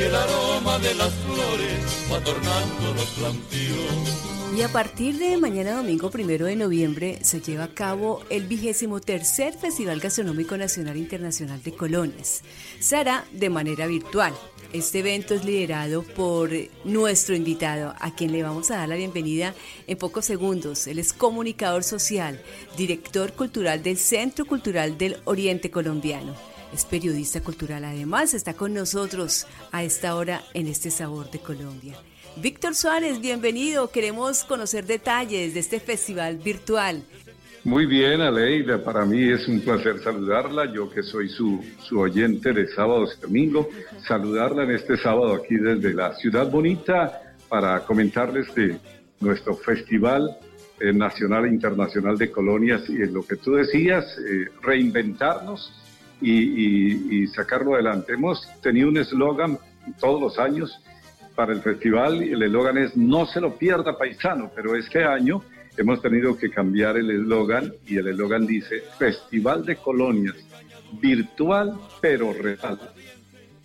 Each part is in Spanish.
y el aroma de las flores va adornando los plantíos. Y a partir de mañana domingo primero de noviembre se lleva a cabo el vigésimo tercer Festival Gastronómico Nacional Internacional de Colonias. Se hará de manera virtual. Este evento es liderado por nuestro invitado, a quien le vamos a dar la bienvenida en pocos segundos. Él es comunicador social, director cultural del Centro Cultural del Oriente Colombiano. Es periodista cultural, además está con nosotros a esta hora en este Sabor de Colombia. Víctor Suárez, bienvenido. Queremos conocer detalles de este festival virtual. Muy bien, Aleida. Para mí es un placer saludarla. Yo que soy su, oyente de sábados y domingo, saludarla en este sábado aquí desde la ciudad bonita para comentarles de nuestro Festival eh, Nacional e Internacional de Colonias y en lo que tú decías, eh, reinventarnos y, y sacarlo adelante. Hemos tenido un eslogan todos los años para el festival y el eslogan es no se lo pierda paisano, pero este año hemos tenido que cambiar el eslogan y el eslogan dice Festival de Colonias, virtual pero real.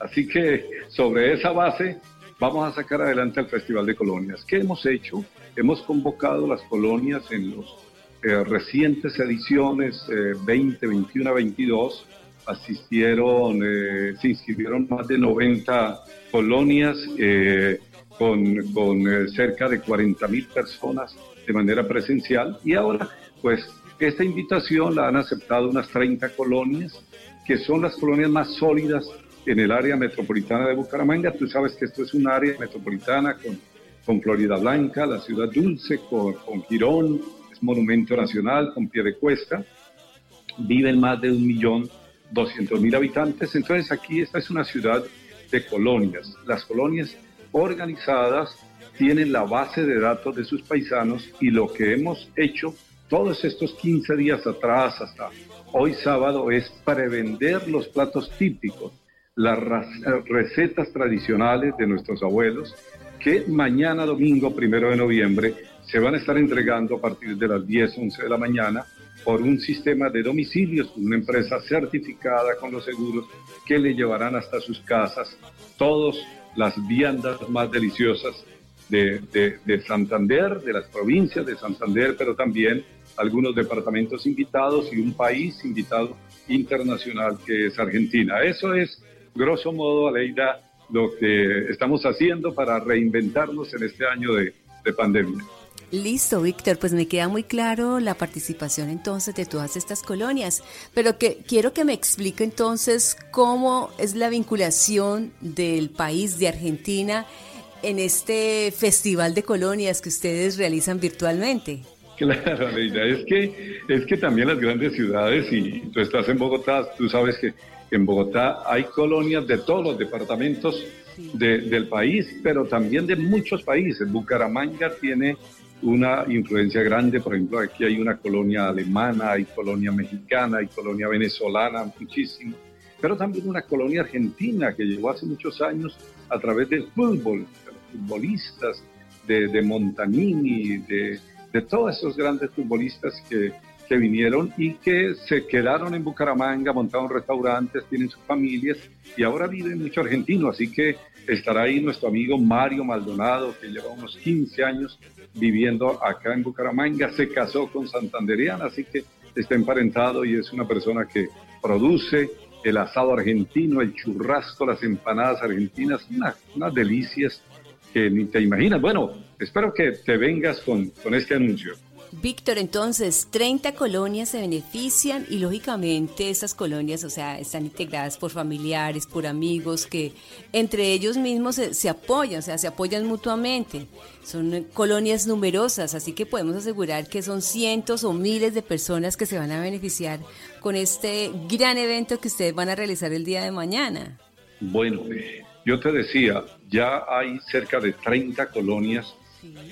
Así que sobre esa base vamos a sacar adelante el Festival de Colonias. ¿Qué hemos hecho? Hemos convocado las colonias en los eh, recientes ediciones 20, 21, 22 asistieron, eh, se inscribieron más de 90 colonias eh, con, con eh, cerca de 40 mil personas de manera presencial y ahora pues esta invitación la han aceptado unas 30 colonias que son las colonias más sólidas en el área metropolitana de Bucaramanga. Tú sabes que esto es un área metropolitana con, con Florida Blanca, la ciudad dulce, con, con Girón, es monumento nacional, con pie de cuesta. Viven más de un millón 200 mil habitantes. Entonces aquí esta es una ciudad de colonias. Las colonias organizadas tienen la base de datos de sus paisanos y lo que hemos hecho todos estos 15 días atrás hasta hoy sábado es prevender los platos típicos, las recetas tradicionales de nuestros abuelos que mañana domingo primero de noviembre se van a estar entregando a partir de las 10, 11 de la mañana por un sistema de domicilios, una empresa certificada con los seguros que le llevarán hasta sus casas todas las viandas más deliciosas de, de, Santander, de las provincias de Santander, pero también algunos departamentos invitados y un país invitado internacional que es Argentina. Eso es, grosso modo, Aleida, lo que estamos haciendo para reinventarnos en este año de, de pandemia. Listo, Víctor, pues me queda muy claro la participación entonces de todas estas colonias, pero que quiero que me explique entonces cómo es la vinculación del país de Argentina en este festival de colonias que ustedes realizan virtualmente. Claro, Leida, es que, es que también las grandes ciudades, y tú estás en Bogotá, tú sabes que en Bogotá hay colonias de todos los departamentos del país, pero también de muchos países. Bucaramanga tiene una influencia grande, por ejemplo, aquí hay una colonia alemana, hay colonia mexicana, hay colonia venezolana, muchísimo, pero también una colonia argentina que llegó hace muchos años a través del fútbol, de los futbolistas, de, de Montanini, de, de todos esos grandes futbolistas que, que vinieron y que se quedaron en Bucaramanga, montaron restaurantes, tienen sus familias y ahora viven mucho argentino, así que estará ahí nuestro amigo Mario Maldonado, que lleva unos 15 años viviendo acá en Bucaramanga, se casó con Santanderiana, así que está emparentado y es una persona que produce el asado argentino, el churrasco, las empanadas argentinas, unas, delicias que ni te imaginas. Bueno, espero que te vengas con, con este anuncio. Víctor, entonces, 30 colonias se benefician y lógicamente estas colonias, o sea, están integradas por familiares, por amigos que entre ellos mismos se, apoyan, o sea, se apoyan mutuamente. Son colonias numerosas, así que podemos asegurar que son cientos o miles de personas que se van a beneficiar con este gran evento que ustedes van a realizar el día de mañana. Bueno, yo te decía, ya hay cerca de 30 colonias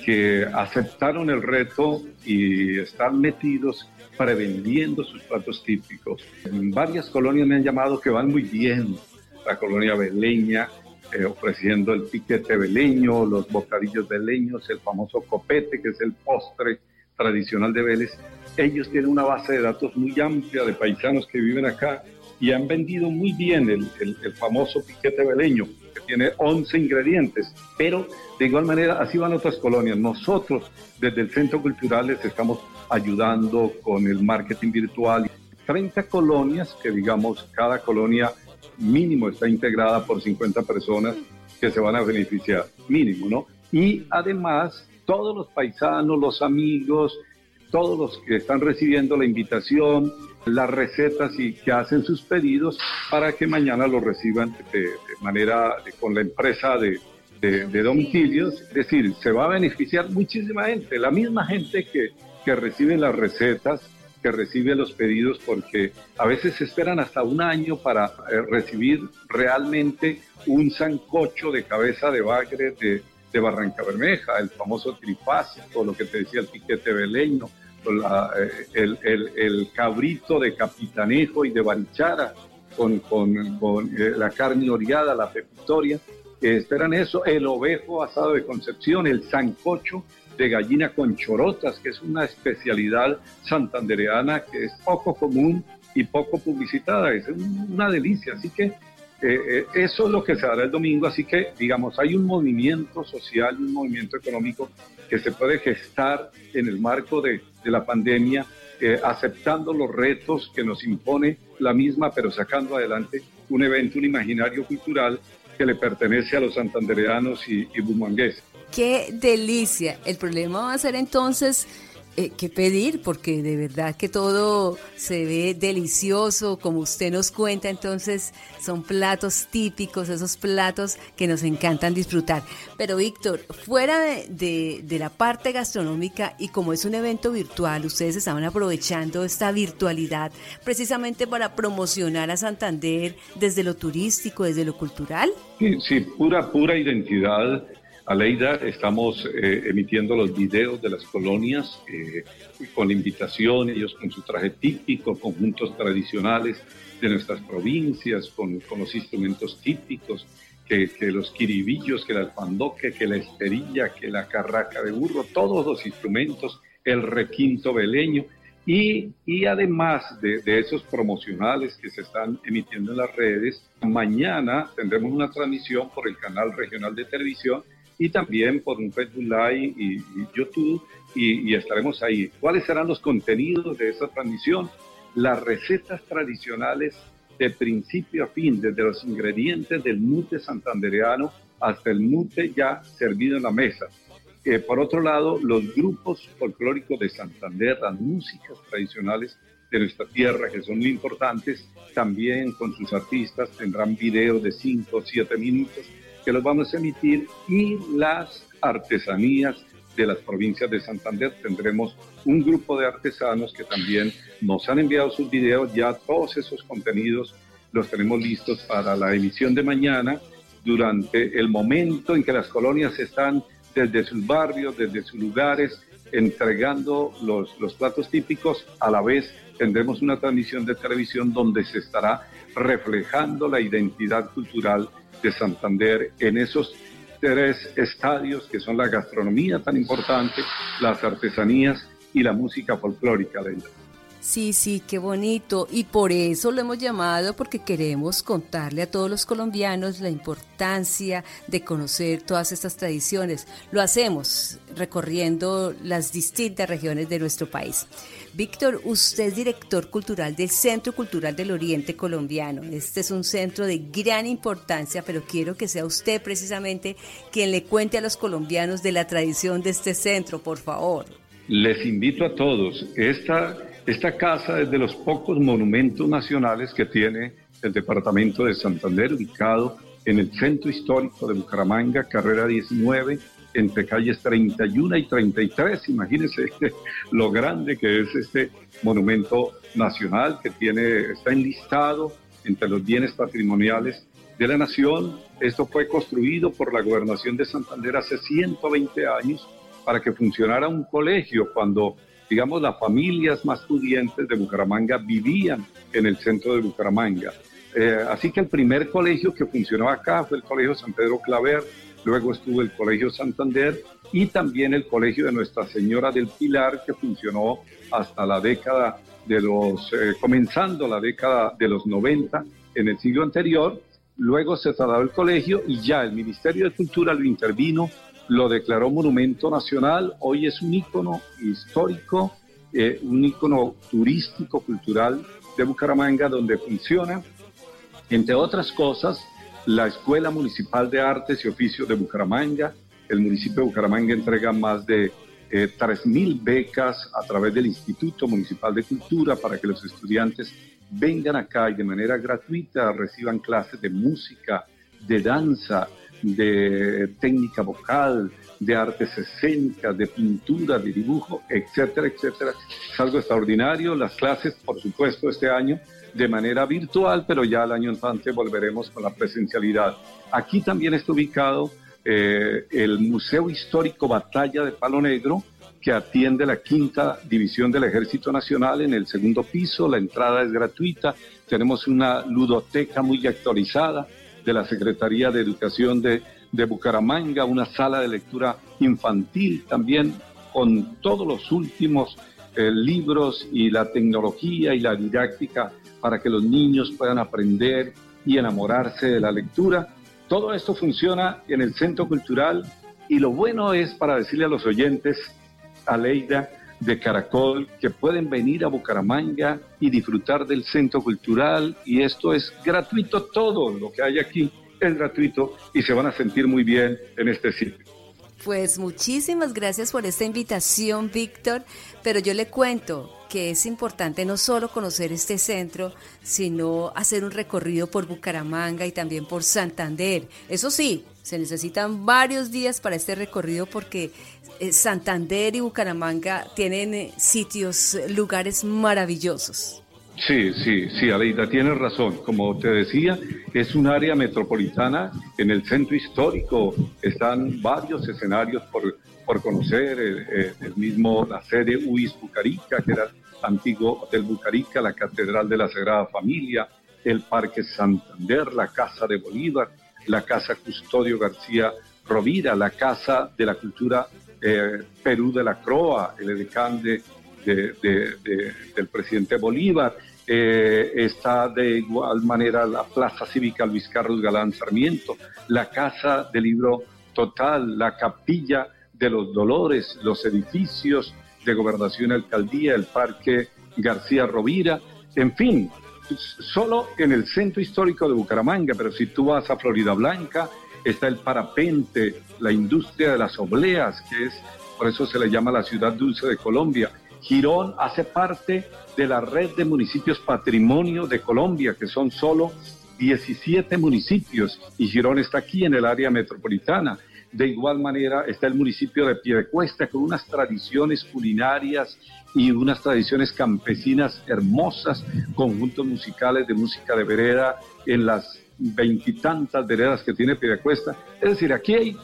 que aceptaron el reto y están metidos prevendiendo sus platos típicos. En varias colonias me han llamado que van muy bien. La colonia beleña, eh, ofreciendo el piquete beleño, los bocadillos beleños, el famoso copete, que es el postre tradicional de Vélez. Ellos tienen una base de datos muy amplia de paisanos que viven acá y han vendido muy bien el, famoso piquete beleño. Porque tiene 11 ingredientes, pero de igual manera así van otras colonias. Nosotros desde el Centro Cultural les estamos ayudando con el marketing virtual. 30 colonias que digamos cada colonia mínimo está integrada por 50 personas que se van a beneficiar, mínimo, ¿no? Y además todos los paisanos, los amigos, todos los que están recibiendo la invitación, las recetas y que hacen sus pedidos para que mañana lo reciban manera con la empresa de, de, domicilios. Es decir, se va a beneficiar muchísima gente, la misma gente que, que recibe las recetas, que recibe los pedidos, porque a veces esperan hasta un año para eh, recibir realmente un sancocho de cabeza de bagre de, de Barranca Bermeja, el famoso trifásico, lo que te decía el piquete beleño, eh, el, el, el, cabrito de capitanejo y de barichara con, con, con eh, la carne oreada, la pepitoria, que esperan eso, el ovejo asado de Concepción, el sancocho de gallina con chorotas, que es una especialidad santandereana que es poco común y poco publicitada, es una delicia, así que eh, eso es lo que se hará el domingo, así que digamos, hay un movimiento social, un movimiento económico que se puede gestar en el marco de, de la pandemia, eh, aceptando los retos que nos impone la misma, pero sacando adelante un evento, un imaginario cultural que le pertenece a los santandereanos y, y bumangueses. ¡Qué delicia! El problema va a ser entonces eh, que pedir, porque de verdad que todo se ve delicioso, como usted nos cuenta, entonces son platos típicos, esos platos que nos encantan disfrutar. Pero Víctor, fuera de, la parte gastronómica y como es un evento virtual, ustedes estaban aprovechando esta virtualidad precisamente para promocionar a Santander desde lo turístico, desde lo cultural. Sí, sí pura, pura identidad Aleida, estamos eh, emitiendo los videos de las colonias eh, con la invitación, ellos con su traje típico, conjuntos tradicionales de nuestras provincias, con, los instrumentos típicos, que, los quiribillos, que el alfandoque, que la esterilla, que la carraca de burro, todos los instrumentos, el requinto veleño. Y, y además de, de, esos promocionales que se están emitiendo en las redes, mañana tendremos una transmisión por el canal regional de televisión y también por un Facebook Live y, YouTube y, estaremos ahí. ¿Cuáles serán los contenidos de esta transmisión? Las recetas tradicionales de principio a fin, desde los ingredientes del mute santandereano hasta el mute ya servido en la mesa. Eh, por otro lado, los grupos folclóricos de Santander, las músicas tradicionales de nuestra tierra, que son muy importantes, también con sus artistas tendrán videos de 5 o 7 minutos que los vamos a emitir y las artesanías de las provincias de Santander. Tendremos un grupo de artesanos que también nos han enviado sus videos, ya todos esos contenidos los tenemos listos para la emisión de mañana, durante el momento en que las colonias están desde sus barrios, desde sus lugares, entregando los, los platos típicos, a la vez tendremos una transmisión de televisión donde se estará reflejando la identidad cultural de Santander en esos tres estadios que son la gastronomía tan importante, las artesanías y la música folclórica, Leila. Sí, sí, qué bonito. Y por eso lo hemos llamado, porque queremos contarle a todos los colombianos la importancia de conocer todas estas tradiciones. Lo hacemos recorriendo las distintas regiones de nuestro país. Víctor, usted es director cultural del Centro Cultural del Oriente Colombiano. Este es un centro de gran importancia, pero quiero que sea usted precisamente quien le cuente a los colombianos de la tradición de este centro, por favor. Les invito a todos. Esta esta casa es de los pocos monumentos nacionales que tiene el departamento de Santander, ubicado en el centro histórico de Bucaramanga, carrera 19, entre calles 31 y 33. Imagínense lo grande que es este monumento nacional que tiene, está enlistado entre los bienes patrimoniales de la nación. Esto fue construido por la gobernación de Santander hace 120 años para que funcionara un colegio cuando digamos, las familias más pudientes de Bucaramanga vivían en el centro de Bucaramanga. Eh, así que el primer colegio que funcionó acá fue el Colegio San Pedro Claver, luego estuvo el Colegio Santander y también el Colegio de Nuestra Señora del Pilar que funcionó hasta la década de los, eh, comenzando la década de los 90 en el siglo anterior luego se trasladó el colegio y ya el Ministerio de Cultura lo intervino, lo declaró monumento nacional, hoy es un ícono histórico, eh, un ícono turístico, cultural de Bucaramanga, donde funciona, entre otras cosas, la Escuela Municipal de Artes y Oficios de Bucaramanga. El municipio de Bucaramanga entrega más de eh, 3.000 becas a través del Instituto Municipal de Cultura para que los estudiantes vengan acá y de manera gratuita reciban clases de música, de danza, de técnica vocal, de artes escénicas, de pintura, de dibujo, etcétera, etcétera. Es algo extraordinario. Las clases, por supuesto, este año de manera virtual, pero ya el año entrante volveremos con la presencialidad. Aquí también está ubicado eh, el Museo Histórico Batalla de Palo Negro, que atiende la quinta división del Ejército Nacional en el segundo piso. La entrada es gratuita. Tenemos una ludoteca muy actualizada de la Secretaría de Educación de, de Bucaramanga, una sala de lectura infantil también con todos los últimos eh, libros y la tecnología y la didáctica para que los niños puedan aprender y enamorarse de la lectura. Todo esto funciona en el Centro Cultural y lo bueno es para decirle a los oyentes, a Leida de Caracol, que pueden venir a Bucaramanga y disfrutar del Centro Cultural y esto es gratuito, todo lo que hay aquí es gratuito y se van a sentir muy bien en este sitio. Pues muchísimas gracias por esta invitación, Víctor, pero yo le cuento que es importante no solo conocer este centro, sino hacer un recorrido por Bucaramanga y también por Santander. Eso sí, se necesitan varios días para este recorrido porque Santander y Bucaramanga tienen eh, sitios, lugares maravillosos. Sí, sí, sí, Aleida, tienes razón. Como te decía, es un área metropolitana. En el centro histórico están varios escenarios por, por conocer. Eh, el, mismo, la sede UIS Bucarica, que era antiguo Hotel Bucarica, la Catedral de la Sagrada Familia, el Parque Santander, la Casa de Bolívar, la Casa Custodio García Rovira, la Casa de la Cultura eh, Perú de la Croa, el edecán de del presidente Bolívar. Eh, está de igual manera la Plaza Cívica Luis Carlos Galán Sarmiento, la Casa del Libro Total, la Capilla de los Dolores, los edificios de Gobernación y Alcaldía, el Parque García Rovira, en fin, solo en el centro histórico de Bucaramanga, pero si tú vas a Florida Blanca, está el parapente, la industria de las obleas, que es, por eso se le llama la ciudad dulce de Colombia, Girón hace parte de la red de municipios patrimonio de Colombia, que son solo 17 municipios, y Girón está aquí en el área metropolitana. De igual manera está el municipio de Piedecuesta con unas tradiciones culinarias y unas tradiciones campesinas hermosas, conjuntos musicales de música de vereda en las veintitantas veredas que tiene Piedecuesta. Es decir, aquí hay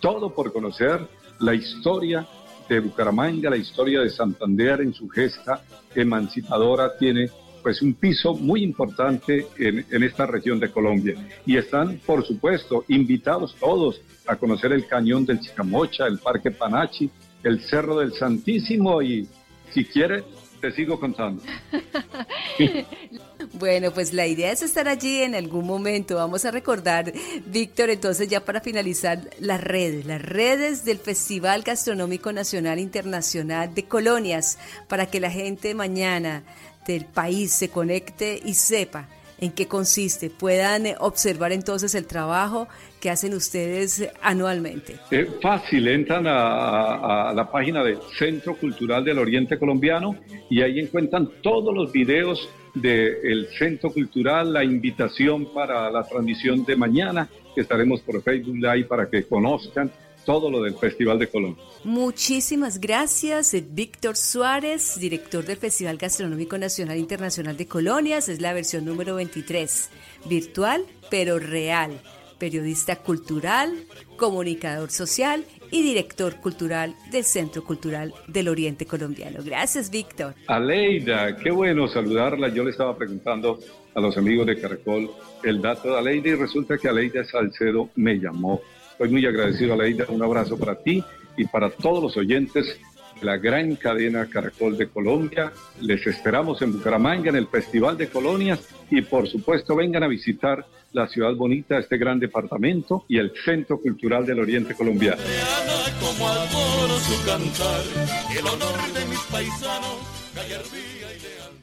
todo por conocer, la historia, de Bucaramanga, la historia de Santander en su gesta emancipadora tiene pues un piso muy importante en, en, esta región de Colombia. Y están, por supuesto, invitados todos a conocer el cañón del Chicamocha, el Parque Panachi, el Cerro del Santísimo y si quiere, te sigo contando. Bueno, pues la idea es estar allí en algún momento. Vamos a recordar, Víctor, entonces ya para finalizar, las redes, las redes del Festival Gastronómico Nacional Internacional de Colonias, para que la gente mañana del país se conecte y sepa en qué consiste, puedan observar entonces el trabajo que hacen ustedes anualmente. Es fácil, entran a, a, la página del Centro Cultural del Oriente Colombiano y ahí encuentran todos los videos del Centro Cultural, la invitación para la transmisión de mañana, que estaremos por Facebook Live para que conozcan todo lo del Festival de Colombia. Muchísimas gracias, Víctor Suárez, director del Festival Gastronómico Nacional Internacional de Colonias. Es la versión número 23, virtual pero real. Periodista cultural, comunicador social y director cultural del Centro Cultural del Oriente Colombiano. Gracias, Víctor. Aleida, qué bueno saludarla. Yo le estaba preguntando a los amigos de Caracol el dato de Aleida y resulta que Aleida Salcedo me llamó. Estoy muy agradecido, Aleida. Un abrazo para ti y para todos los oyentes la gran cadena Caracol de Colombia. Les esperamos en Bucaramanga en el Festival de Colonias y por supuesto vengan a visitar la ciudad bonita, este gran departamento y el Centro Cultural del Oriente Colombiano.